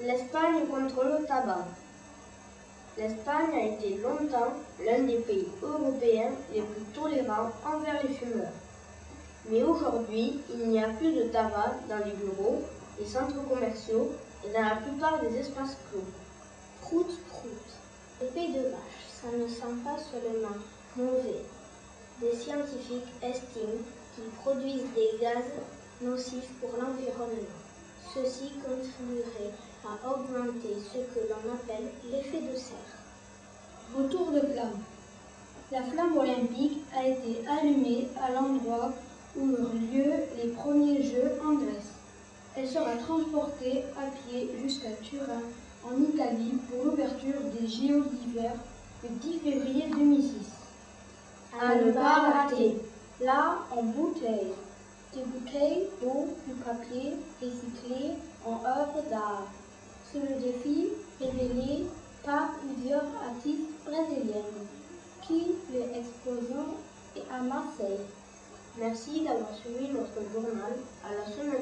L'Espagne contre le tabac. L'Espagne a été longtemps l'un des pays européens les plus tolérants envers les fumeurs. Mais aujourd'hui, il n'y a plus de tabac dans les bureaux, les centres commerciaux et dans la plupart des espaces clos. Prout, prout. L'épée de vache, ça ne sent pas seulement mauvais. Des scientifiques estiment qu'ils produisent des gaz nocifs pour l'environnement. Ceci contribuerait à augmenter ce que l'on appelle l'effet de serre. Autour de flamme. La flamme olympique a été allumée à l'endroit où eurent lieu les premiers Jeux en Grèce. Elle sera transportée à pied jusqu'à Turin, en Italie, pour l'ouverture des JO d'hiver le 10 février 2006. À ne pas rater. Là, en bouteille. Des bouteilles d'eau, du papier recyclé en œuvre d'art. C'est le défi révélé par plusieurs artistes brésiliens qui les exposent à Marseille. Merci d'avoir suivi notre journal. À la semaine.